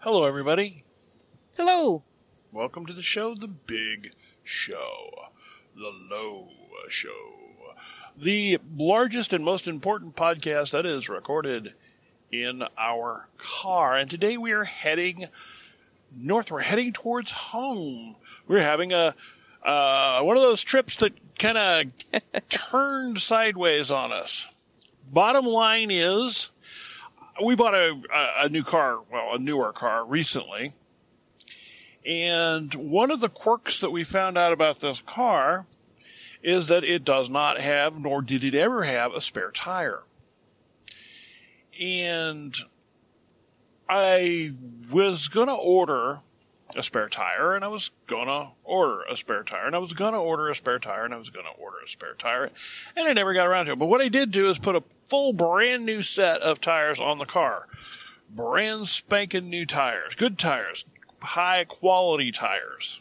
Hello, everybody. Hello. Welcome to the show, The Big Show, The Low Show, the largest and most important podcast that is recorded in our car. And today we are heading north. We're heading towards home. We're having a uh, one of those trips that kind of turned sideways on us. Bottom line is, we bought a, a, new car, well, a newer car recently. And one of the quirks that we found out about this car is that it does not have, nor did it ever have, a spare tire. And I was going to order a spare tire, and I was going to order a spare tire, and I was going to order a spare tire, and I was going to order a spare tire, and I never got around to it. But what I did do is put a full brand new set of tires on the car. Brand spanking new tires, good tires, high quality tires.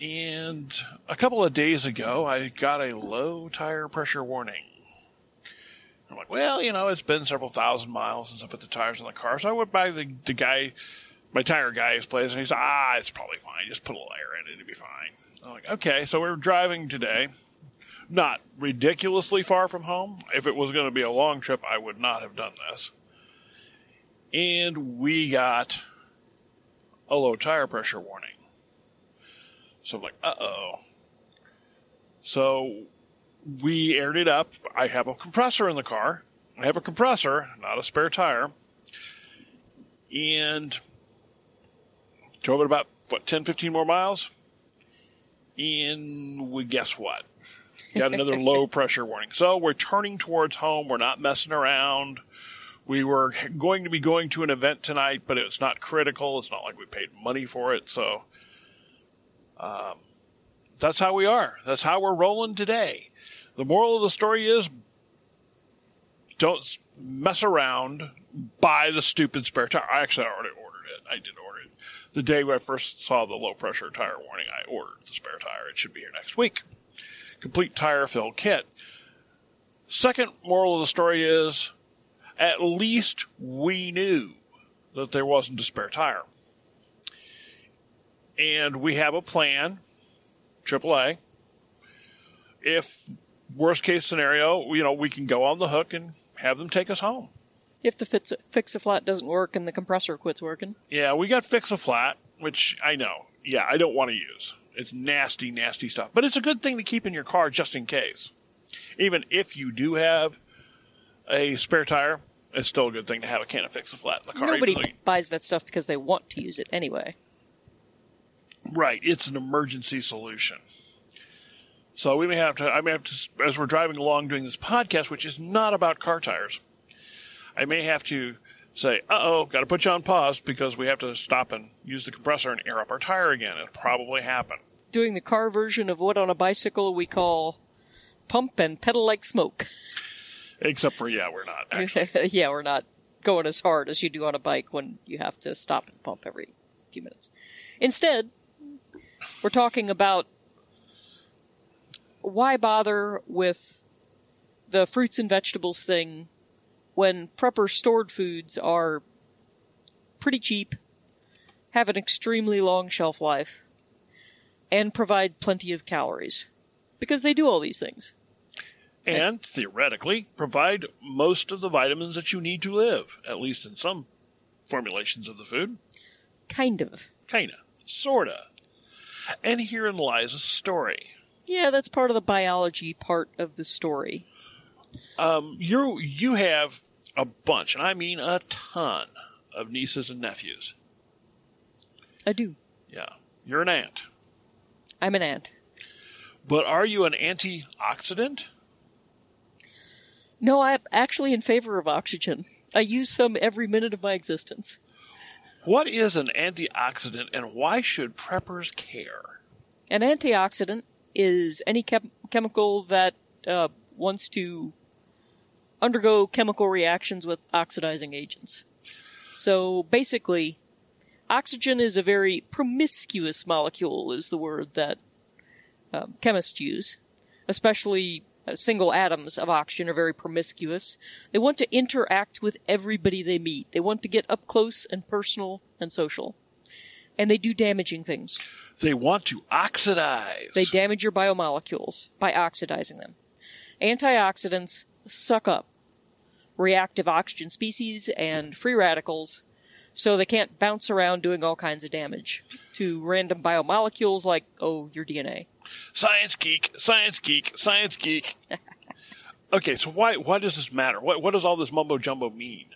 And a couple of days ago, I got a low tire pressure warning. I'm like, well, you know, it's been several thousand miles since I put the tires on the car. So I went by the, the guy, my tire guy's place, and he said, ah, it's probably fine. Just put a little air in it, it'll be fine. I'm like, okay. So we're driving today. Not ridiculously far from home. If it was going to be a long trip, I would not have done this. And we got a low tire pressure warning. So I'm like, uh oh. So we aired it up. I have a compressor in the car. I have a compressor, not a spare tire. And drove it about, what, 10, 15 more miles? And we guess what? Got another low pressure warning. So we're turning towards home. We're not messing around. We were going to be going to an event tonight, but it's not critical. It's not like we paid money for it. So um, that's how we are. That's how we're rolling today. The moral of the story is don't mess around. Buy the stupid spare tire. I actually already ordered it. I did order it. The day when I first saw the low pressure tire warning, I ordered the spare tire. It should be here next week. Complete tire fill kit. Second moral of the story is at least we knew that there wasn't a spare tire. And we have a plan, AAA. If worst case scenario, you know, we can go on the hook and have them take us home. If the fix, fix a flat doesn't work and the compressor quits working. Yeah, we got fix a flat, which I know. Yeah, I don't want to use. It's nasty, nasty stuff. But it's a good thing to keep in your car just in case. Even if you do have a spare tire, it's still a good thing to have a can of fix a flat in the car. Nobody you- buys that stuff because they want to use it anyway. Right, it's an emergency solution. So we may have to. I may have to, as we're driving along doing this podcast, which is not about car tires. I may have to say, "Uh oh, got to put you on pause because we have to stop and use the compressor and air up our tire again." It'll probably happen. Doing the car version of what on a bicycle we call pump and pedal like smoke. Except for yeah, we're not actually. yeah, we're not going as hard as you do on a bike when you have to stop and pump every few minutes. Instead, we're talking about why bother with the fruits and vegetables thing when prepper stored foods are pretty cheap, have an extremely long shelf life, and provide plenty of calories. Because they do all these things. and theoretically provide most of the vitamins that you need to live, at least in some formulations of the food. Kind of. Kinda, sorta. And herein lies a story. Yeah, that's part of the biology part of the story. Um, you you have a bunch, and I mean a ton, of nieces and nephews. I do. Yeah, you're an aunt, I'm an ant. but are you an antioxidant? No, I'm actually in favor of oxygen. I use some every minute of my existence. What is an antioxidant, and why should preppers care? An antioxidant is any chem- chemical that uh, wants to undergo chemical reactions with oxidizing agents. So basically, oxygen is a very promiscuous molecule, is the word that um, chemists use, especially uh, single atoms of oxygen are very promiscuous. They want to interact with everybody they meet. They want to get up close and personal and social. And they do damaging things. They want to oxidize. They damage your biomolecules by oxidizing them. Antioxidants suck up reactive oxygen species and free radicals so they can't bounce around doing all kinds of damage to random biomolecules like, oh, your DNA. Science geek, science geek, science geek. okay, so why why does this matter? What what does all this mumbo jumbo mean?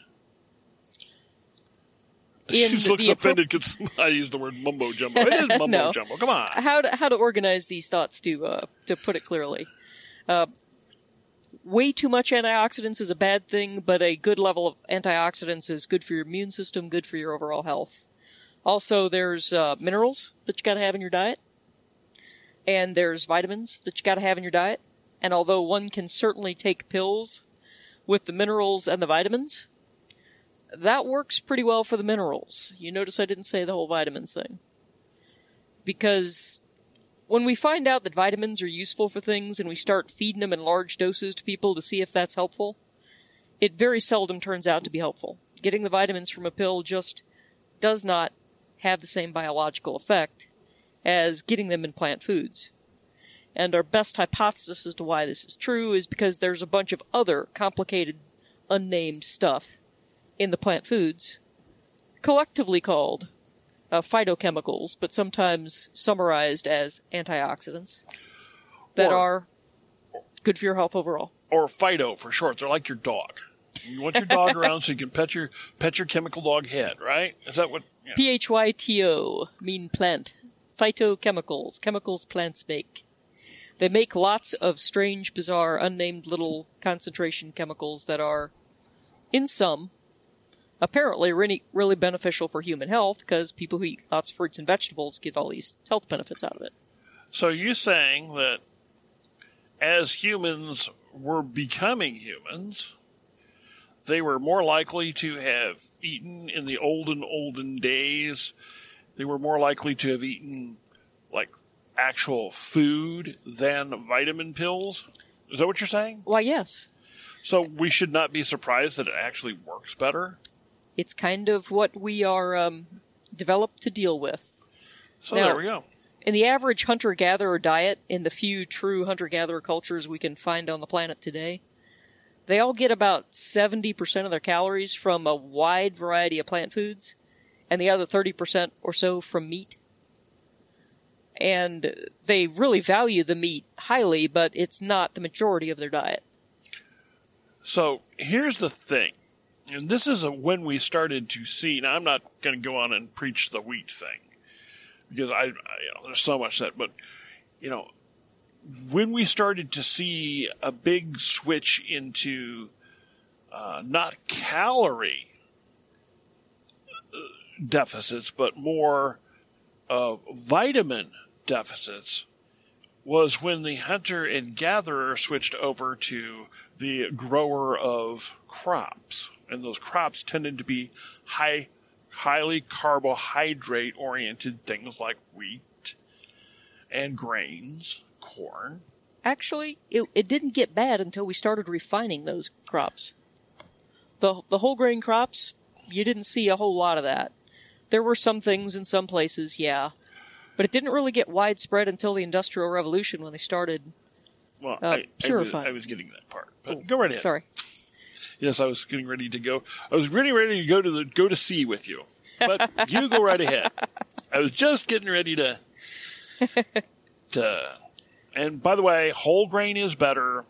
In she looks offended because I use the word mumbo jumbo. It is mumbo No. jumbo. Come on. how to, how to organize these thoughts to uh, to put it clearly. Uh, way too much antioxidants is a bad thing, but a good level of antioxidants is good for your immune system, good for your overall health. Also, there's uh, minerals that you got to have in your diet, and there's vitamins that you got to have in your diet. And although one can certainly take pills with the minerals and the vitamins, that works pretty well for the minerals. You notice I didn't say the whole vitamins thing because when we find out that vitamins are useful for things and we start feeding them in large doses to people to see if that's helpful, it very seldom turns out to be helpful. Getting the vitamins from a pill just does not have the same biological effect as getting them in plant foods. And our best hypothesis as to why this is true is because there's a bunch of other complicated, unnamed stuff in the plant foods, collectively called uh, phytochemicals, but sometimes summarized as antioxidants that Or- are good for your health overall. Or Fido for short. They're like your dog. You want your dog around so you can pet your pet your chemical dog head, right? Is that what? Yeah. P H Y T O mean plant. Phytochemicals, chemicals plants make. They make lots of strange, bizarre, unnamed little concentration chemicals that are, in some, apparently really, really beneficial for human health because people who eat lots of fruits and vegetables get all these health benefits out of it. So you're saying that as humans were becoming humans, they were more likely to have eaten in the olden, olden days. They were more likely to have eaten like actual food than vitamin pills. Is that what you're saying? Why, yes. So we should not be surprised that it actually works better. It's kind of what we are um, developed to deal with. So Now- there we go. In the average hunter gatherer diet, in the few true hunter gatherer cultures we can find on the planet today, they all get about 70% of their calories from a wide variety of plant foods, and the other 30% or so from meat. And they really value the meat highly, but it's not the majority of their diet. So here's the thing, and this is a, when we started to see. Now I'm not going to go on and preach the wheat thing because I, I you know, there's so much that, but you know, when we started to see a big switch into uh, not calorie uh, deficits, but more uh, vitamin deficits, was when the hunter and gatherer switched over to the grower of crops. And those crops tended to be high, highly carbohydrate oriented things like wheat and grains, corn. Actually, it, it didn't get bad until we started refining those crops. The the whole grain crops, you didn't see a whole lot of that. There were some things in some places, yeah, but it didn't really get widespread until the Industrial Revolution when they started. Well, Uh, I, I, was. I was getting that part. But go right ahead. Sorry, Yes, I was getting ready to go. I was really ready to go to the go to sea with you. But you go right ahead. I was just getting ready to to and by the way, whole grain is better.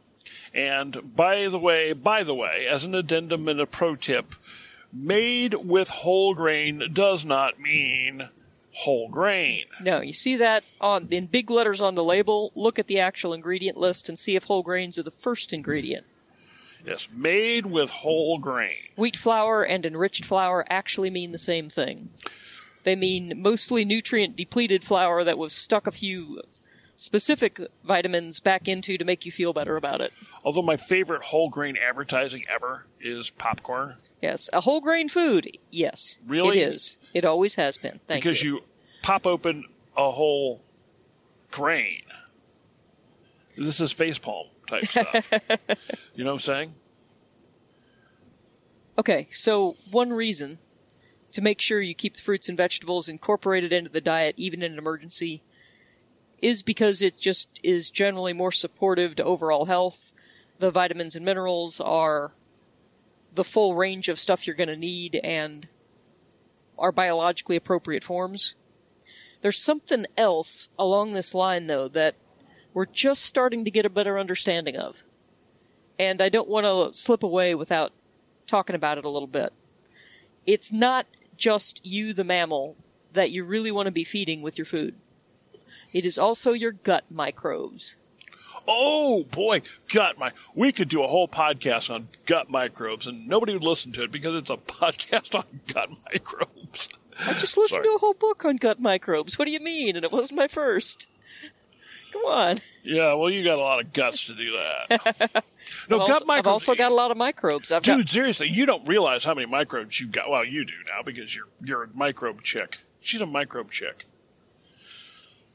And by the way, by the way, as an addendum and a pro tip, made with whole grain does not mean whole grain. no, you see that on in big letters on the label. Look at the actual ingredient list and see if whole grains are the first ingredient. Yes, made with whole grain. Wheat flour and enriched flour actually mean the same thing. They mean mostly nutrient depleted flour that was stuck a few specific vitamins back into to make you feel better about it. Although my favorite whole grain advertising ever is popcorn. Yes, a whole grain food. Yes, Really? it is. It always has been. Thank because you. you pop open a whole grain. This is facepalm. type stuff. you know what I'm saying? Okay, so one reason to make sure you keep the fruits and vegetables incorporated into the diet, even in an emergency, is because it just is generally more supportive to overall health. The vitamins and minerals are the full range of stuff you're going to need and are biologically appropriate forms. There's something else along this line, though, that we're just starting to get a better understanding of. And I don't want to slip away without talking about it a little bit. It's not just you, the mammal, that you really want to be feeding with your food. It is also your gut microbes. Oh boy, gut my. We could do a whole podcast on gut microbes, and nobody would listen to it because it's a podcast on gut microbes. I just listened Sorry. to a whole book on gut microbes. What do you mean? And it wasn't my first. Come on. Yeah, well, you got a lot of guts to do that. no, I've, gut also, microbes. I've also got a lot of microbes. I've Dude, got seriously, you don't realize how many microbes you've got. Well, you do now because you're you're a microbe chick. She's a microbe chick.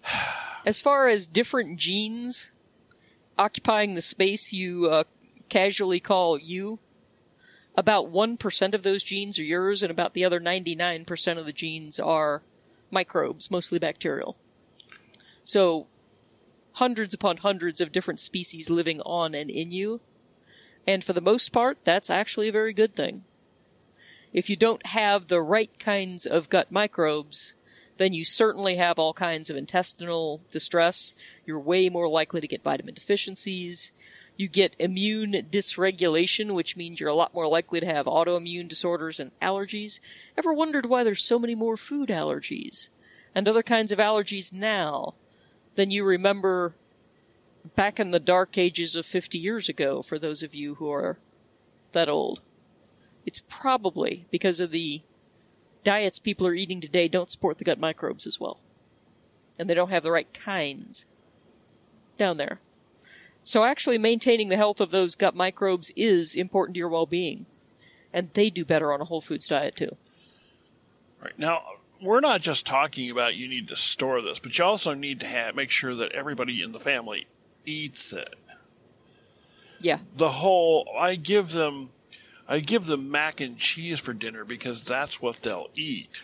as far as different genes occupying the space you uh, casually call you. About 1% of those genes are yours, and about the other 99% of the genes are microbes, mostly bacterial. So, hundreds upon hundreds of different species living on and in you. And for the most part, that's actually a very good thing. If you don't have the right kinds of gut microbes, then you certainly have all kinds of intestinal distress. You're way more likely to get vitamin deficiencies. You get immune dysregulation, which means you're a lot more likely to have autoimmune disorders and allergies. Ever wondered why there's so many more food allergies and other kinds of allergies now than you remember back in the dark ages of 50 years ago, for those of you who are that old? It's probably because of the diets people are eating today don't support the gut microbes as well. And they don't have the right kinds down there. So actually maintaining the health of those gut microbes is important to your well-being. And they do better on a whole foods diet too. Right now, we're not just talking about you need to store this, but you also need to have make sure that everybody in the family eats it. Yeah. The whole I give them I give them mac and cheese for dinner because that's what they'll eat.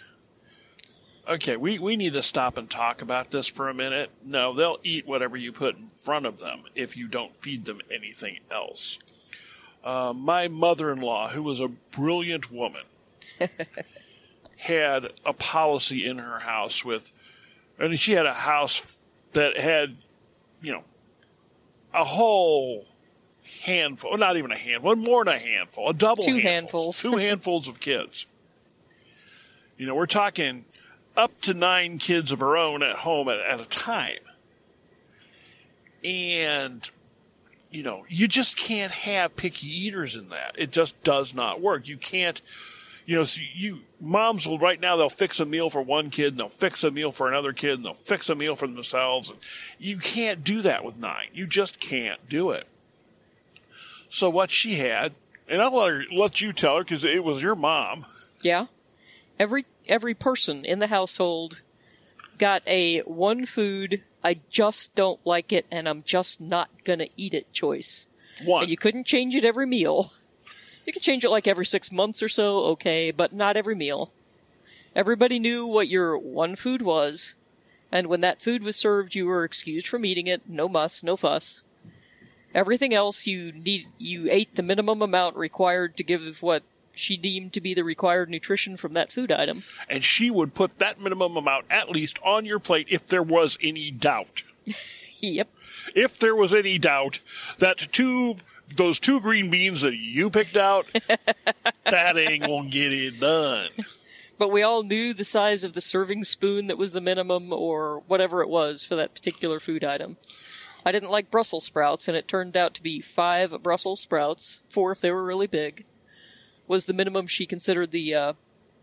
Okay, we, we need to stop and talk about this for a minute. No, they'll eat whatever you put in front of them if you don't feed them anything else. Uh, my mother in law, who was a brilliant woman, had a policy in her house with, and she had a house that had, you know, a whole handful, not even a handful, more than a handful, a double Two handful, handfuls. two handfuls of kids. You know, we're talking up to nine kids of her own at home at, at a time. And, you know, you just can't have picky eaters in that. It just does not work. You can't, you know, so you, moms will right now, they'll fix a meal for one kid and they'll fix a meal for another kid and they'll fix a meal for themselves. And you can't do that with nine. You just can't do it. So what she had, and I'll let, her, let you tell her because it was your mom. Yeah. Every every person in the household got a one food I just don't like it and I'm just not gonna eat it choice. One. And you couldn't change it every meal. You could change it like every six months or so, okay, but not every meal. Everybody knew what your one food was, and when that food was served, you were excused from eating it. No muss, no fuss. Everything else you need, you ate the minimum amount required to give what she deemed to be the required nutrition from that food item. and she would put that minimum amount at least on your plate if there was any doubt. Yep. If there was any doubt that two those two green beans that you picked out, that ain't gonna get it done. But we all knew the size of the serving spoon that was the minimum or whatever it was for that particular food item. I didn't like Brussels sprouts, and it turned out to be five Brussels sprouts, four if they were really big, was the minimum she considered the uh,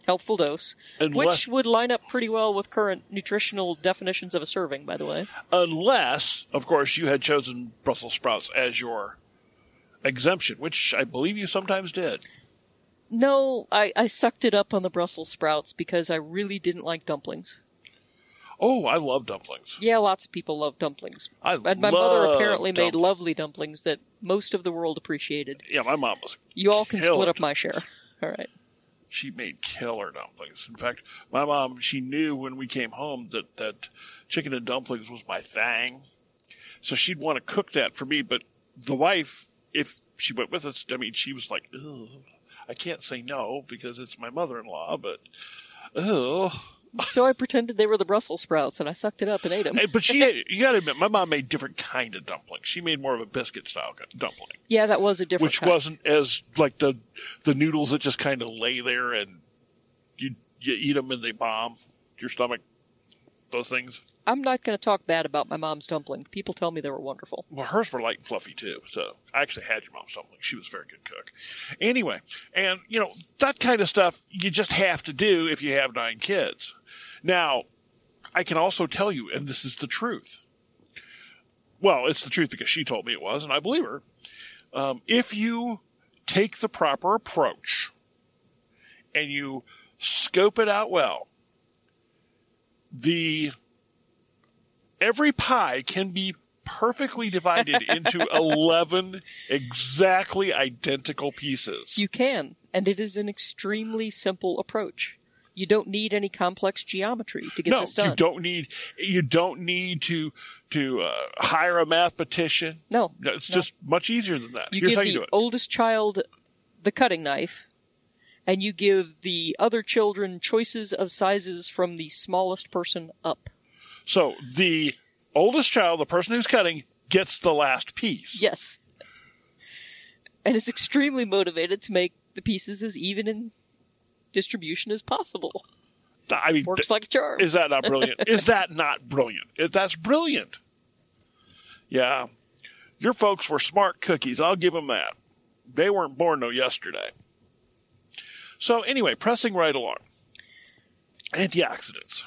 healthful dose, Unless- which would line up pretty well with current nutritional definitions of a serving, by the way. Unless, of course, you had chosen Brussels sprouts as your exemption, which I believe you sometimes did. No, I, I sucked it up on the Brussels sprouts because I really didn't like dumplings. Oh, I love dumplings. Yeah, lots of people love dumplings. I And my mother apparently made lovely dumplings that most of the world appreciated. Yeah, my mom was. You all can split up my share. All right. She made killer dumplings. In fact, my mom, she knew when we came home that, that chicken and dumplings was my thing. So she'd want to cook that for me. But the wife, if she went with us, I mean, she was like, Ugh, I can't say no because it's my mother in law, but, oh. So I pretended they were the Brussels sprouts, and I sucked it up and ate them. But she, you gotta admit, my mom made different kind of dumplings. She made more of a biscuit style dumpling. Yeah, that was a different. which kind. wasn't as like the the noodles that just kind of lay there and you you eat them and they bomb your stomach. Those things. I'm not going to talk bad about my mom's dumpling. People tell me they were wonderful. Well, hers were light and fluffy too. So I actually had your mom's dumpling. She was a very good cook. Anyway, and you know that kind of stuff you just have to do if you have nine kids. Now, I can also tell you, and this is the truth. Well, it's the truth because she told me it was, and I believe her. Um, if you take the proper approach and you scope it out well, the every pie can be perfectly divided into 11 exactly identical pieces. You can, and it is an extremely simple approach. You don't need any complex geometry to get no, this done. you don't need you don't need to to uh, hire a mathematician. No, No, it's no. just much easier than that. You Here's give how the you do it. oldest child the cutting knife, and you give the other children choices of sizes from the smallest person up. So the oldest child, the person who's cutting, gets the last piece. Yes. And is extremely motivated to make the pieces as even in distribution as possible. I mean, Works th- like a charm. is that not brilliant? is that not brilliant? If That's brilliant. Yeah, your folks were smart cookies. I'll give them that. They weren't born no yesterday. So anyway, pressing right along. Antioxidants.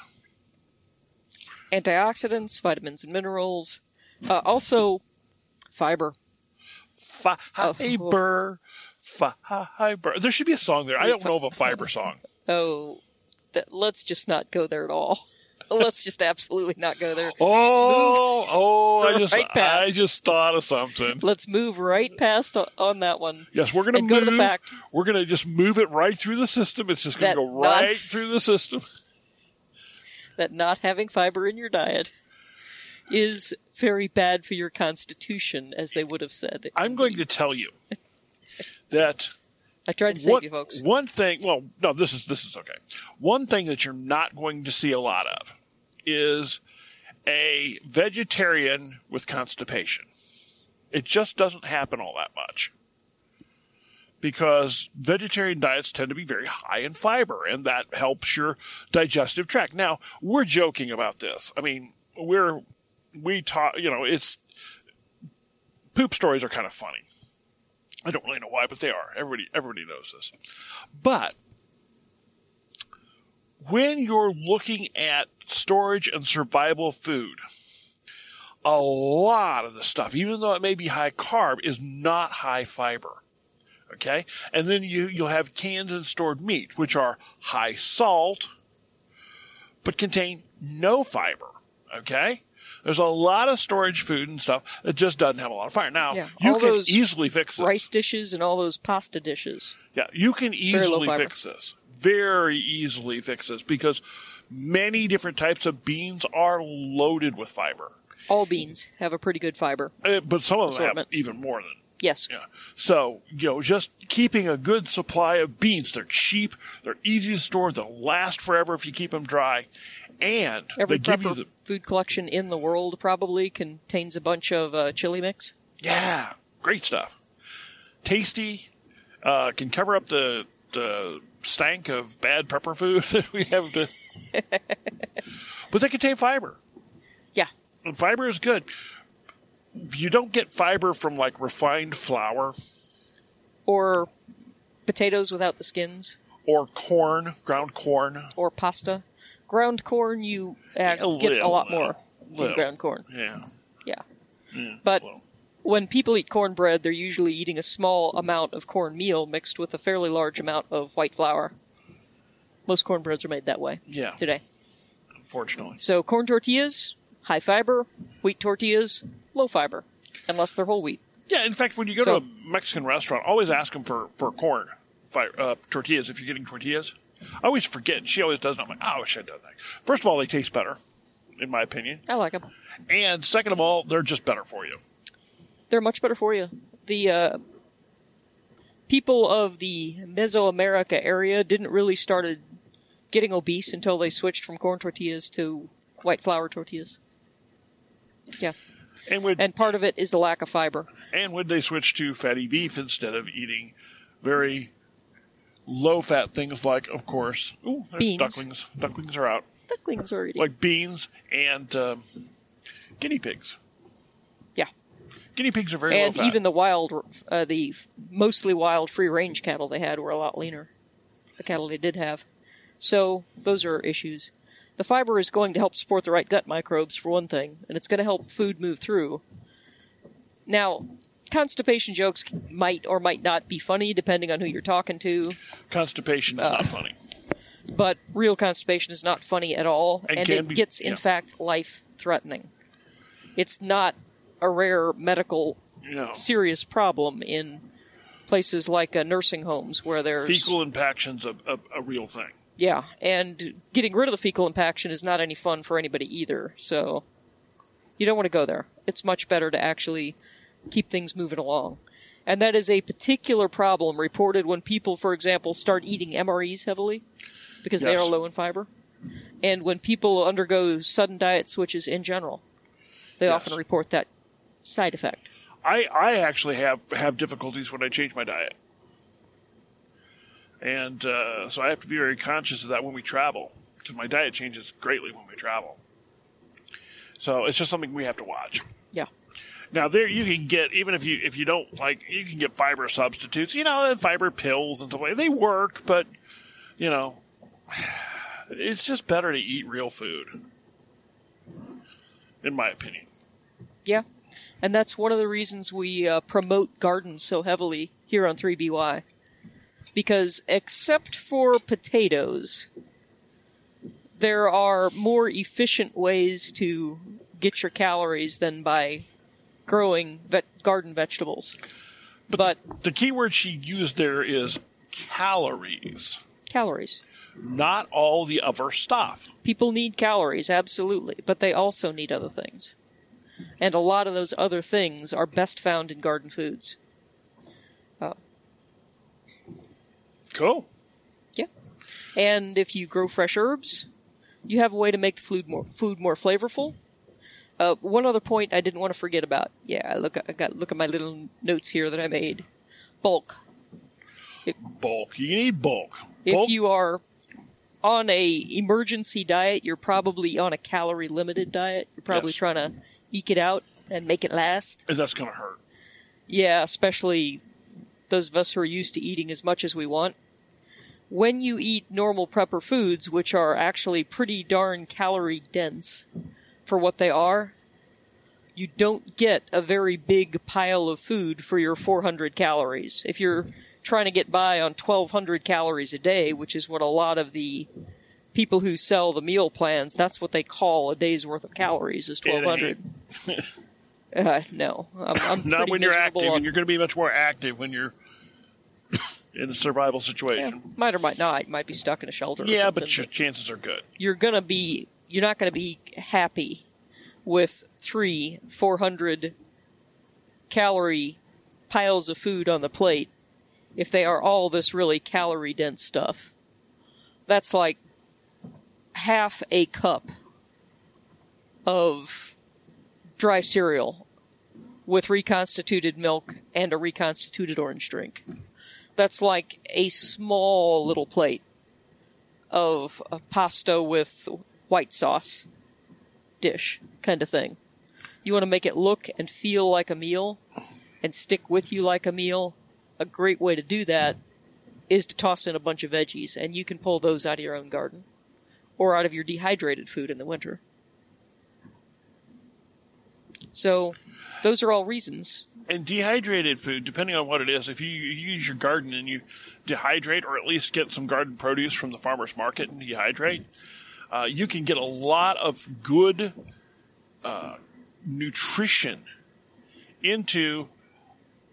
Antioxidants, vitamins and minerals, uh, also fiber. Fiber. Fiber. There should be a song there. I don't know of a fiber song. Oh, that, let's just not go there at all. Let's just absolutely not go there. Oh, oh! I just, Right. I just thought of something. Let's move right past on that one. Yes, we're going to go move. to the fact. We're going to just move it right through the system. It's just going to go right through the system. That not having fiber in your diet is very bad for your constitution, as they would have said. I'm going to tell you that I tried to save one, you, folks. one thing. Well, no, this is this is okay. One thing that you're not going to see a lot of is a vegetarian with constipation. It just doesn't happen all that much because vegetarian diets tend to be very high in fiber, and that helps your digestive tract. Now, we're joking about this. I mean, we're we talk. You know, it's poop stories are kind of funny. I don't really know why, but they are. Everybody everybody knows this. But when you're looking at storage and survival food, a lot of the stuff, even though it may be high carb, is not high fiber. Okay? And then you, you'll have canned and stored meat, which are high salt, but contain no fiber. Okay? There's a lot of storage food and stuff that just doesn't have a lot of fiber. Now, Yeah, you can easily fix this. Rice dishes and all those pasta dishes. Yeah, you can easily fix this. Very easily fix this because many different types of beans are loaded with fiber. All beans have a pretty good fiber. Uh, But some of them have even more than. Yes. Yeah. So, you know, just keeping a good supply of beans. They're cheap. They're easy to store. They'll last forever if you keep them dry. And Every they give you the, food collection in the world probably contains a bunch of uh, chili mix. yeah, great stuff. Tasty, uh, can cover up the, the stank of bad pepper food that we have to, but they contain fiber. Yeah. And fiber is good. You don't get fiber from like refined flour Or potatoes without the skins. or corn, ground corn. Or pasta. Ground corn, you uh, A get a lot more little. than ground corn. Yeah. Yeah. But well. when people eat cornbread, they're usually eating a small amount of cornmeal mixed with a fairly large amount of white flour. Most cornbreads are made that way Yeah. today. Unfortunately. So corn tortillas, high fiber. Wheat tortillas, low fiber, unless they're whole wheat. Yeah, in fact, when you go So- to a Mexican restaurant, always ask them for, for corn fi- uh, tortillas if you're getting tortillas. I always forget. She always does. And I'm like, oh, I wish I'd done that. First of all, they taste better, in my opinion. I like them. And second of all, they're just better for you. They're much better for you. The uh, people of the Mesoamerica area didn't really started getting obese until they switched from corn tortillas to white flour tortillas. Yeah, And would and part of it is the lack of fiber. and would they switch to fatty beef instead of eating very low fat things like, of course, ooh, there's Beans. ducklings. Ducklings are out. Ducklings are eating. Like beans and um, guinea pigs. yeah, Guinea pigs are very and low fat. even the wild, uh, the mostly wild free range cattle they had were a lot leaner. The cattle they did have, so those are issues. The fiber is going to help support the right gut microbes for one thing, and it's going to help food move through. Now, constipation jokes might or might not be funny depending on who you're talking to, Constipation is Uh, not funny. but real constipation is not funny at all, And and, it be- gets, in yeah. fact, life threatening. It's not a rare medical know, serious problem in places like uh, nursing homes where there's fecal impaction's a, a, a real thing. Yeah, and getting rid of the fecal impaction is not any fun for anybody either. So you don't want to go there. It's much better to actually keep things moving along. And that is a particular problem reported when people, for example, start eating MREs heavily because they are low in fiber. And when people undergo sudden diet switches in general, they Yes. often report that side effect. I, I actually have, have difficulties when I change my diet. And uh, so I have to be very conscious of that when we travel, because my diet changes greatly when we travel. So it's just something we have to watch. Yeah. Now there you can get even if you if you don't like you can get fiber substitutes. You know, fiber pills and stuff like they work, but you know, it's just better to eat real food. In my opinion. Yeah. And that's one of the reasons we uh, promote gardens so heavily here on 3BY. Because except for potatoes, there are more efficient ways to get your calories than by growing vet- garden vegetables. But, The key word she used there is calories, calories. not all the other stuff. People need calories, absolutely, but they also need other things. And a lot of those other things are best found in garden foods. Cool. Yeah. And if you grow fresh herbs, you have a way to make the food more food more flavorful. Uh, one other point I didn't want to forget about. Yeah, I look I got look at my little notes here that I made. Bulk. Bulk. You need bulk. If you are on a emergency diet, you're probably on a calorie limited diet. You're probably Yes. trying to eke it out and make it last. And that's going to hurt. Yeah, especially those of us who are used to eating as much as we want. When you eat normal prepper foods, which are actually pretty darn calorie dense for what they are, you don't get a very big pile of food for your 400 calories. If you're trying to get by on 1200 calories a day, which is what a lot of the people who sell the meal plans, that's what they call a day's worth of calories is 1200. Uh, no, I'm, I'm Not when you're active, on- and you're going to be much more active when you're in a survival Yeah, situation. might or might not. You might be stuck in a shelter. or Yeah, but your chances are good. you're gonna be. You're not gonna be happy with three 400 calorie piles of food on the plate if they are all this really calorie dense stuff. That's like half a cup of dry cereal with reconstituted milk and a reconstituted orange drink. That's like a small little plate of a pasta with white sauce dish kind of thing. You want to make it look and feel like a meal and stick with you like a meal. A great way to do that is to toss in a bunch of veggies, and you can pull those out of your own garden or out of your dehydrated food in the winter. So, those are all reasons. And dehydrated food, depending on what it is, if you, you use your garden and you dehydrate, or at least get some garden produce from the farmer's market and dehydrate, Uh, you can get a lot of good uh, nutrition into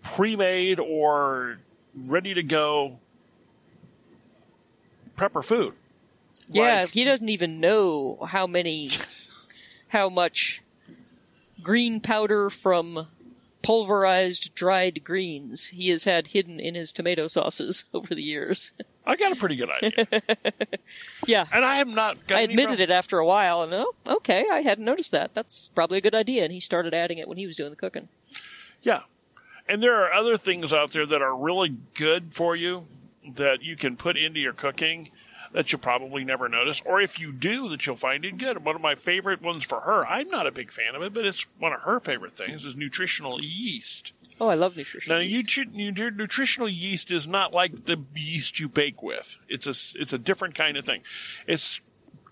pre-made or ready to go prepper food. Yeah, Like- he doesn't even know how many, how much green powder from pulverized dried greens he has had hidden in his tomato sauces over the years. I got a pretty good idea, yeah. and I have not. Got I admitted it after a while, and oh, okay, I hadn't noticed that. That's probably a good idea. And he started adding it when he was doing the cooking. Yeah. And there are other things out there that are really good for you that you can put into your cooking that you'll probably never notice. Or if you do, that you'll find it good. One of my favorite ones for her, I'm not a big fan of it, but it's one of her favorite things, is nutritional yeast. Oh, I love nutrition. Now, you, you, nutritional yeast is not like the yeast you bake with. It's a, it's a different kind of thing. It's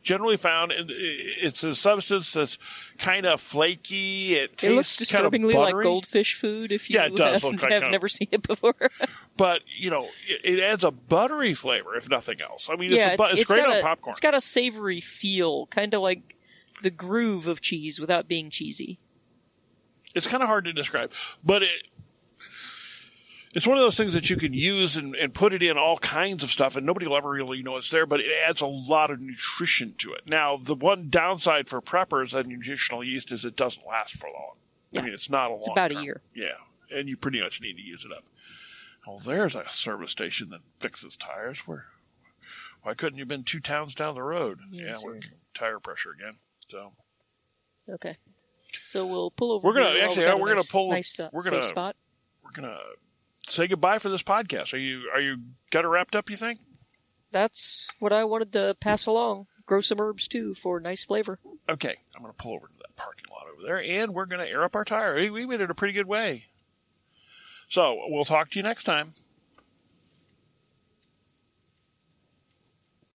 generally found, in, it's a substance that's kind of flaky. It tastes it looks kind of disturbingly like goldfish food if you Yeah, it does have, look like have kind of- never seen it before. but you know it, it adds a buttery flavor if nothing else. I mean, yeah, it's, a, bu- it's, great on a, popcorn. It's got a savory feel, kind of like the groove of cheese without being cheesy. It's kind of hard to describe, but it it's one of those things that you can use and, and put it in all kinds of stuff, and nobody will ever really know it's there. But it adds a lot of nutrition to it. Now, the one downside for preppers and nutritional yeast is it doesn't last for long. Yeah. I mean, it's not a It's long. about a year. Yeah, and you pretty much need to use it up. Well, there's a service station that fixes tires. Where why couldn't you have been two towns down the road? Yeah, we're tire pressure again. So Okay. So we'll pull over. We're gonna- actually, got we're gonna pull- Nice, uh, we're safe gonna- spot. we're gonna say goodbye for this podcast. Are you are you got it wrapped up? You think? That's what I wanted to pass along. Grow some herbs too for nice flavor. Okay, I'm gonna pull over to that parking lot over there, and we're gonna air up our tire. We- We made it a pretty good way. So we'll talk to you next time.